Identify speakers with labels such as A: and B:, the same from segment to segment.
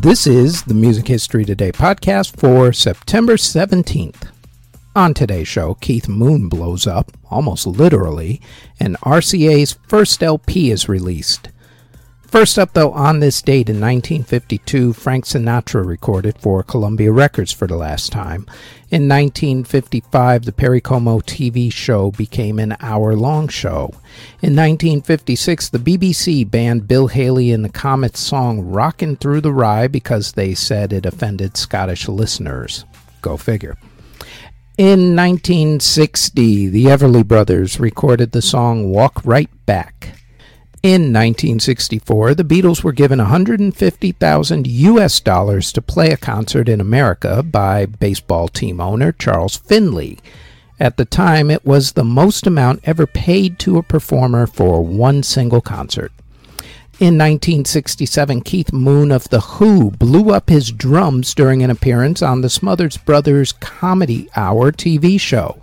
A: This is the Music History Today podcast for September 17th. On today's show, Keith Moon blows up, almost literally, and RCA's first LP is released. First up, though, on this date in 1952, Frank Sinatra recorded for Columbia Records for the last time. In 1955, the Perry Como TV show became an hour long show. In 1956, the BBC banned Bill Haley and the Comets song Rockin' Through the Rye because they said it offended Scottish listeners. Go figure. In 1960, the Everly Brothers recorded the song Walk Right Back. In 1964, the Beatles were given 150,000 US dollars to play a concert in America by baseball team owner Charles Finley. At the time, it was the most amount ever paid to a performer for one single concert. In 1967, Keith Moon of The Who blew up his drums during an appearance on the Smothers Brothers Comedy Hour TV show.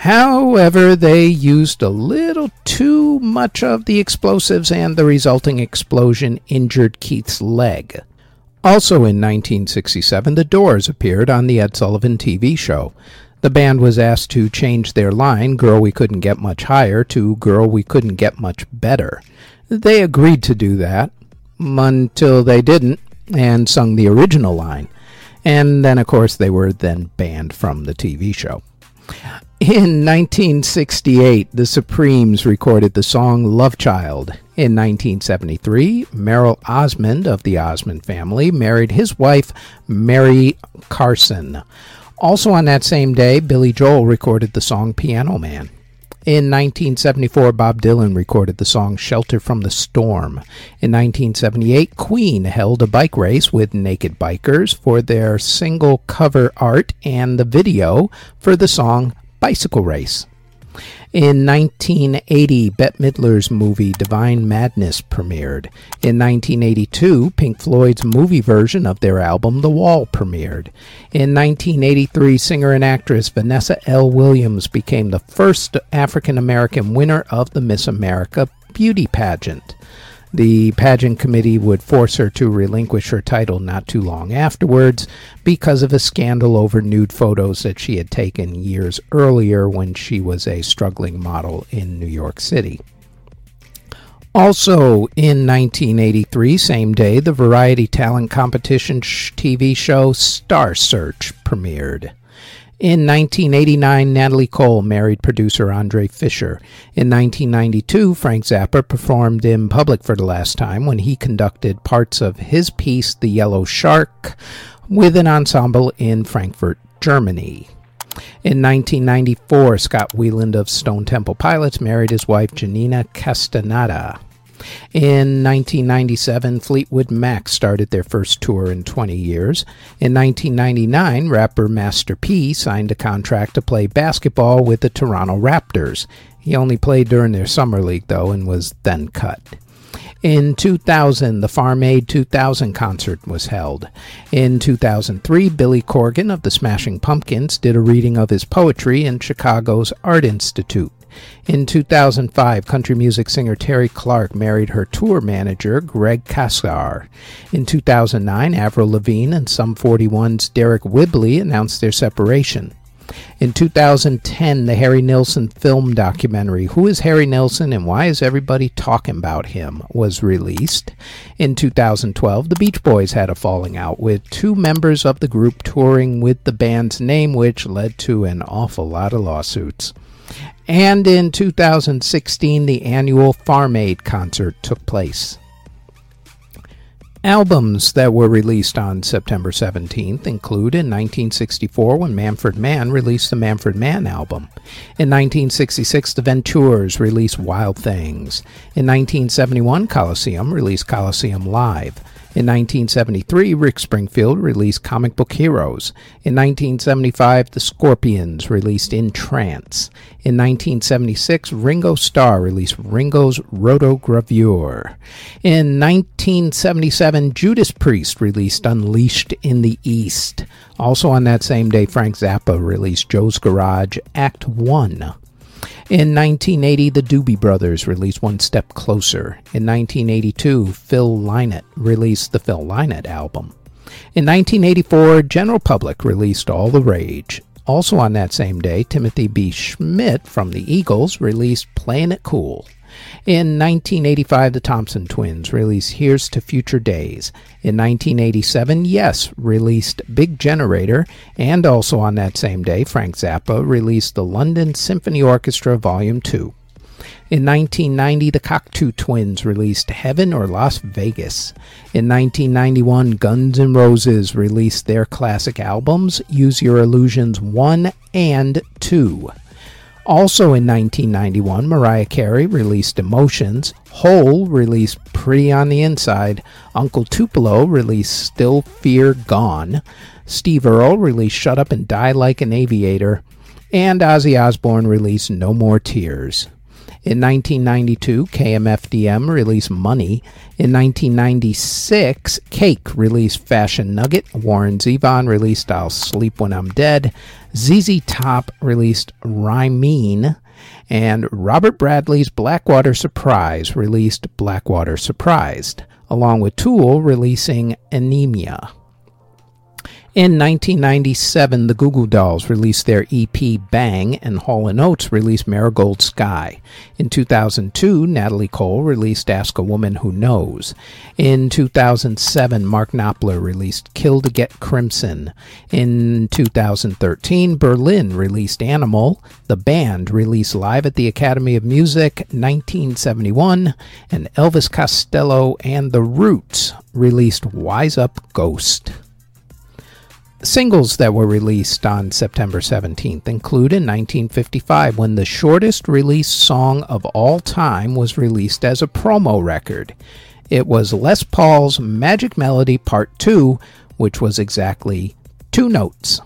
A: However, they used a little too much of the explosives, and the resulting explosion injured Keith's leg. Also in 1967, The Doors appeared on the Ed Sullivan TV show. The band was asked to change their line, Girl We Couldn't Get Much Higher, to Girl We Couldn't Get Much Better. They agreed to do that until they didn't and sung the original line. And then, of course, they were then banned from the TV show. In 1968, the Supremes recorded the song Love Child. In 1973, Merrill Osmond of the Osmond family married his wife, Mary Carson. Also on that same day, Billy Joel recorded the song Piano Man. In 1974, Bob Dylan recorded the song Shelter from the Storm. In 1978, Queen held a bike race with naked bikers for their single cover art and the video for the song Bicycle Race. In 1980, Bette Midler's movie Divine Madness premiered. In 1982, Pink Floyd's movie version of their album The Wall premiered. In 1983, singer and actress Vanessa L. Williams became the first African American winner of the Miss America beauty pageant. The pageant committee would force her to relinquish her title not too long afterwards because of a scandal over nude photos that she had taken years earlier when she was a struggling model in New York City. Also in 1983, same day, the variety talent competition TV show Star Search premiered. In 1989, Natalie Cole married producer Andre Fischer. In 1992, Frank Zappa performed in public for the last time when he conducted parts of his piece, The Yellow Shark, with an ensemble in Frankfurt, Germany. In 1994, Scott Weiland of Stone Temple Pilots married his wife Janina Castaneda. In 1997, Fleetwood Mac started their first tour in 20 years. In 1999, rapper Master P signed a contract to play basketball with the Toronto Raptors. He only played during their summer league, though, and was then cut. In 2000, the Farm Aid 2000 concert was held. In 2003, Billy Corgan of the Smashing Pumpkins did a reading of his poetry in Chicago's Art Institute. In 2005, country music singer Terri Clark married her tour manager, Greg Casar. In 2009, Avril Lavigne and Sum 41's Deryck Whibley announced their separation. In 2010, the Harry Nilsson film documentary, Who is Harry Nilsson and Why is Everybody Talking About Him, was released. In 2012, the Beach Boys had a falling out with two members of the group touring with the band's name, which led to an awful lot of lawsuits. And in 2016, the annual Farm Aid concert took place. Albums that were released on September 17th include in 1964 when Manfred Mann released the Manfred Mann album. In 1966, the Ventures released Wild Things. In 1971, Colosseum released Colosseum Live. In 1973, Rick Springfield released Comic Book Heroes. In 1975, The Scorpions released In Trance. In 1976, Ringo Starr released Ringo's Rotogravure. In 1977, Judas Priest released Unleashed in the East. Also on that same day, Frank Zappa released Joe's Garage Act 1. In 1980, the Doobie Brothers released One Step Closer. In 1982, Phil Lynott released the Phil Lynott album. In 1984, General Public released All the Rage. Also on that same day, Timothy B. Schmit from the Eagles released Playing It Cool. In 1985, the Thompson Twins released Here's to Future Days. In 1987, Yes released Big Generator, and also on that same day, Frank Zappa released the London Symphony Orchestra Volume 2. In 1990, the Cocteau Twins released Heaven or Las Vegas. In 1991, Guns N' Roses released their classic albums, Use Your Illusions 1 and 2. Also in 1991, Mariah Carey released Emotions, Hole released Pretty on the Inside, Uncle Tupelo released Still Feel Gone, Steve Earle released Shut Up and Die Like an Aviator, and Ozzy Osbourne released No More Tears. In 1992, KMFDM released Money. In 1996, Cake released Fashion Nugget. Warren Zevon released I'll Sleep When I'm Dead. ZZ Top released Rhythmeen, and Robert Bradley's Blackwater Surprise released Blackwater Surprised, along with Tool releasing Ænima. In 1997, the Goo Goo Dolls released their EP Bang, and Hall & Oates released Marigold Sky. In 2002, Natalie Cole released Ask a Woman Who Knows. In 2007, Mark Knopfler released Kill to Get Crimson. In 2013, Berlin released Animal. The band released Live at the Academy of Music 1971, and Elvis Costello and The Roots released Wise Up Ghost. Singles that were released on September 17th include in 1955 when the shortest released song of all time was released as a promo record. It was Les Paul's Magic Melody Part 2, which was exactly two notes.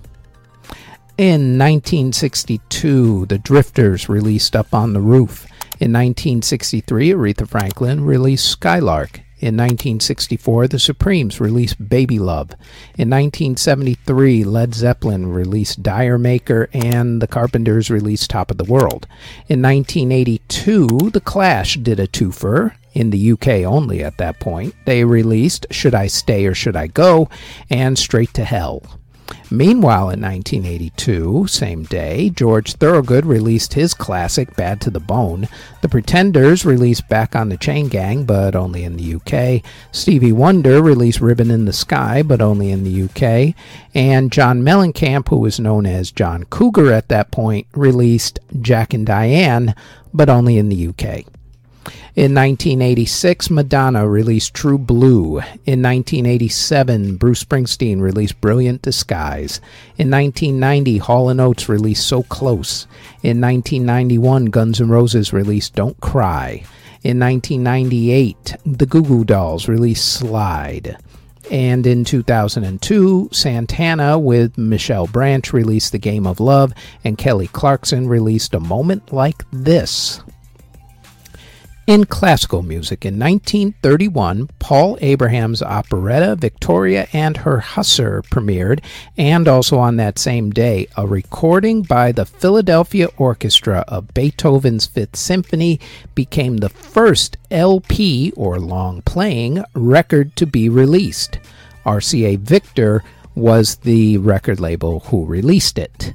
A: In 1962, the Drifters released Up on the Roof. In 1963, Aretha Franklin released Skylark. In 1964, the Supremes released Baby Love. In 1973, Led Zeppelin released D'yer Mak'er and the Carpenters released Top of the World. In 1982, The Clash did a twofer. In the UK only at that point. They released Should I Stay or Should I Go and Straight to Hell. Meanwhile, in 1982, same day, George Thorogood released his classic Bad to the Bone. The Pretenders released Back on the Chain Gang, but only in the UK. Stevie Wonder released Ribbon in the Sky, but only in the UK. And John Mellencamp, who was known as John Cougar at that point, released Jack and Diane, but only in the UK. In 1986, Madonna released True Blue. In 1987, Bruce Springsteen released Brilliant Disguise. In 1990, Hall & Oates released So Close. In 1991, Guns N' Roses released Don't Cry. In 1998, the Goo Goo Dolls released Slide. And in 2002, Santana with Michelle Branch released The Game of Love, and Kelly Clarkson released A Moment Like This. In classical music, in 1931, Paul Abraham's operetta Victoria and Her Hussar premiered, and also on that same day, a recording by the Philadelphia Orchestra of Beethoven's Fifth Symphony became the first LP, or long playing, record to be released. RCA Victor was the record label who released it.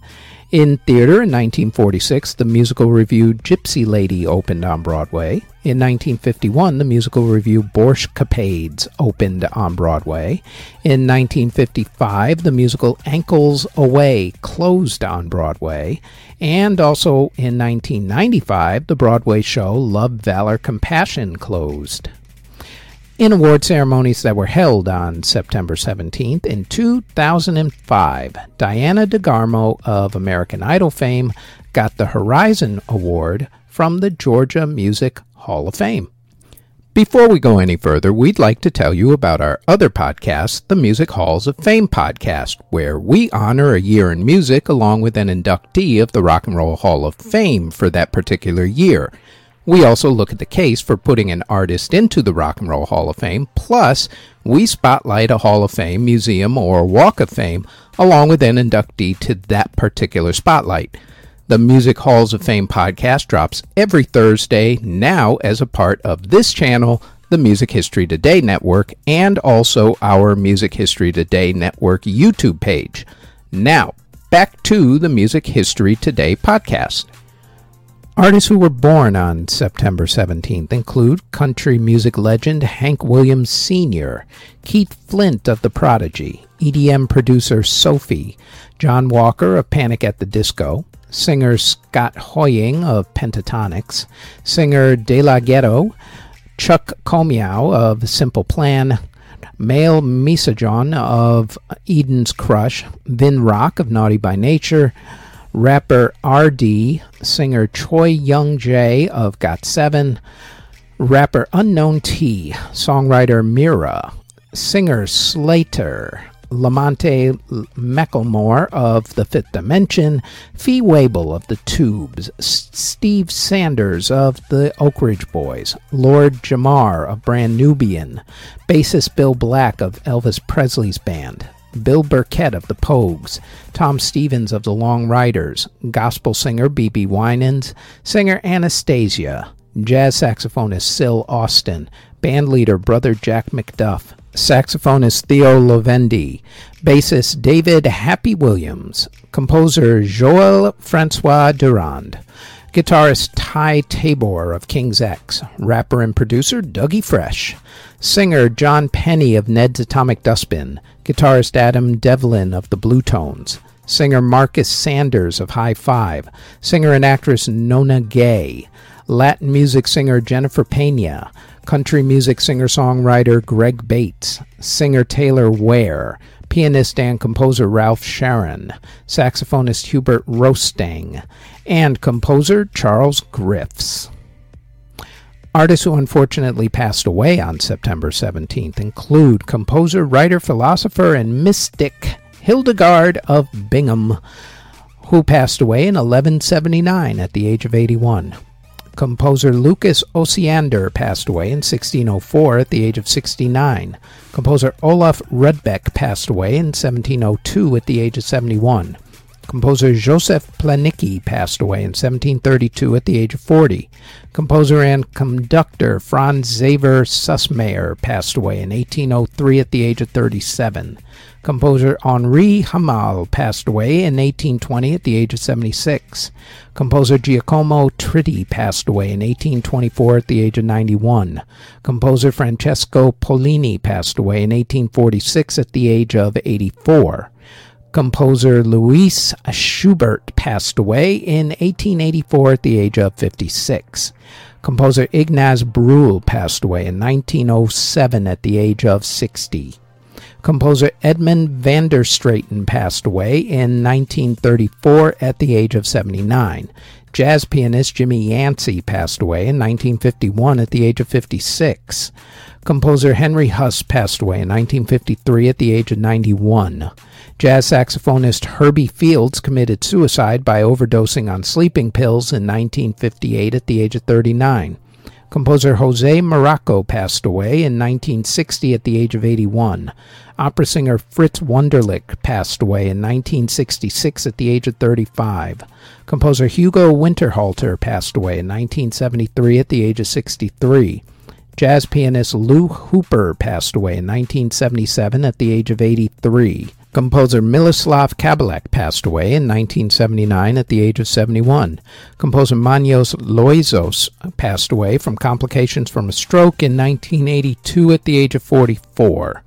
A: In theater in 1946, the musical revue Gypsy Lady opened on Broadway. In 1951, the musical revue Borscht Capades opened on Broadway. In 1955, the musical Ankles Aweigh closed on Broadway. And also in 1995, the Broadway show Love, Valor, Compassion closed. In award ceremonies that were held on September 17th in 2005, Diana DeGarmo of American Idol fame got the Horizon Award from the Georgia Music Hall of Fame. Before we go any further, we'd like to tell you about our other podcast, the Music Halls of Fame podcast, where we honor a year in music along with an inductee of the Rock and Roll Hall of Fame for that particular year. We also look at the case for putting an artist into the Rock and Roll Hall of Fame, plus, we spotlight a Hall of Fame, museum, or Walk of Fame, along with an inductee to that particular spotlight. The Music Halls of Fame podcast drops every Thursday now as a part of this channel, the Music History Today Network, and also our Music History Today Network YouTube page. Now, back to the Music History Today podcast. Artists who were born on September 17th include country music legend Hank Williams Sr., Keith Flint of The Prodigy, EDM producer Sophie, John Walker of Panic at the Disco, singer Scott Hoying of Pentatonix, singer De La Ghetto, Chuck Comeau of Simple Plan, Maile Misajon of Eden's Crush, Vin Rock of Naughty by Nature, rapper RD, singer Choi Young Jae of GOT7, rapper Unknown T, songwriter Mira, singer Slater, Lamonte McLemore of The Fifth Dimension, Fee Waybill of The Tubes, S- Steve Sanders of The Oak Ridge Boys, Lord Jamar of Brand Nubian, bassist Bill Black of Elvis Presley's band, Bill Burkett of the Pogues, Tom Stevens of the Long Ryders, gospel singer BeBe Winans, singer Anastasia, jazz saxophonist Sil Austin, bandleader Brother Jack McDuff, saxophonist Theo Lovendi, bassist David Happy Williams, composer Joel Francois Durand, guitarist Ty Tabor of King's X, rapper and producer Dougie Fresh, singer Jonn Penney of Ned's Atomic Dustbin, guitarist Adam Devlin of the Bluetones, singer Marcus Sanders of Hi-Five, singer and actress Nona Gaye, Latin music singer Jennifer Pena, country music singer songwriter Greg Bates, singer Taylor Ware, pianist and composer Ralph Sharon, saxophonist Hubert Rostaing, and composer Charles Griffes. Artists who unfortunately passed away on September 17th include composer, writer, philosopher, and mystic Hildegard of Bingen, who passed away in 1179 at the age of 81. Composer Lucas Osiander passed away in 1604 at the age of 69. Composer Olof Rudbeck passed away in 1702 at the age of 71. Composer Joseph Planicki passed away in 1732 at the age of 40. Composer and conductor Franz Xaver Süssmayr passed away in 1803 at the age of 37. Composer Henri Hamal passed away in 1820 at the age of 76. Composer Giacomo Tritto passed away in 1824 at the age of 91. Composer Francesco Pollini passed away in 1846 at the age of 84. Composer Louis Schubert passed away in 1884 at the age of 56. Composer Ignaz Brüll passed away in 1907 at the age of 60. Composer Edmund van der Straeten passed away in 1934 at the age of 79. Jazz pianist Jimmy Yancey passed away in 1951 at the age of 56. Composer Henry Huss passed away in 1953 at the age of 91. Jazz saxophonist Herbie Fields committed suicide by overdosing on sleeping pills in 1958 at the age of 39. Composer Jose Morocco passed away in 1960 at the age of 81. Opera singer Fritz Wunderlich passed away in 1966 at the age of 35. Composer Hugo Winterhalter passed away in 1973 at the age of 63. Jazz pianist Lou Hooper passed away in 1977 at the age of 83. Composer Miloslav Kabeláč passed away in 1979 at the age of 71. Composer Manos Loizos passed away from complications from a stroke in 1982 at the age of 44.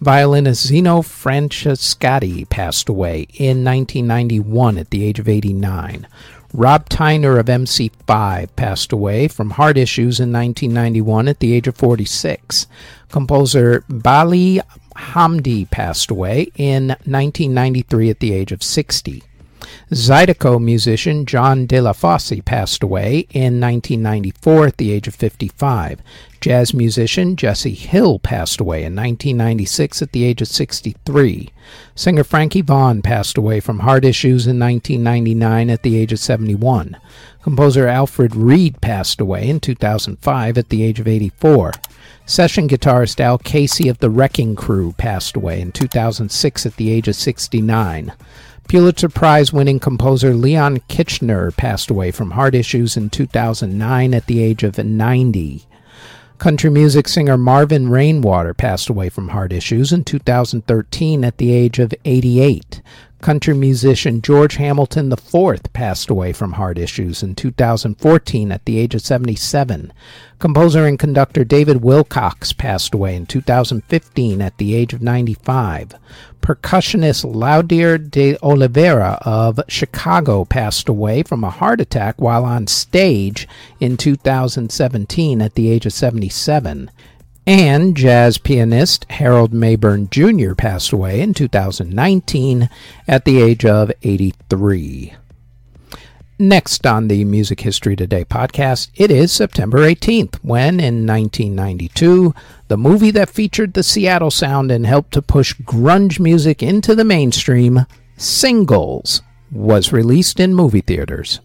A: Violinist Zino Francescatti passed away in 1991 at the age of 89. Rob Tyner of MC5 passed away from heart issues in 1991 at the age of 46. Composer Baligh Hamdi passed away in 1993 at the age of 60. Zydeco musician John Delafose passed away in 1994 at the age of 55. Jazz musician Jesse Hill passed away in 1996 at the age of 63. Singer Frankie Vaughan passed away from heart issues in 1999 at the age of 71. Composer Alfred Reed passed away in 2005 at the age of 84. Session guitarist Al Casey of the Wrecking Crew passed away in 2006 at the age of 69. Pulitzer Prize winning composer Leon Kirchner passed away from heart issues in 2009 at the age of 90. Country music singer Marvin Rainwater passed away from heart issues in 2013 at the age of 88. Country musician George Hamilton IV passed away from heart issues in 2014 at the age of 77. Composer and conductor David Willcocks passed away in 2015 at the age of 95. Percussionist Laudir de Oliveira of Chicago passed away from a heart attack while on stage in 2017 at the age of 77. And jazz pianist Harold Mabern Jr. passed away in 2019 at the age of 83. Next on the Music History Today podcast, it is September 18th, when in 1992, the movie that featured the Seattle sound and helped to push grunge music into the mainstream, Singles, was released in movie theaters.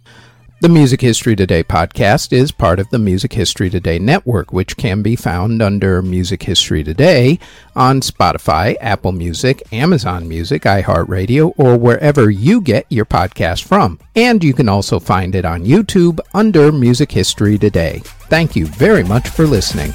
A: The Music History Today podcast is part of the Music History Today network, which can be found under Music History Today on Spotify, Apple Music, Amazon Music, iHeartRadio, or wherever you get your podcast from. And you can also find it on YouTube under Music History Today. Thank you very much for listening.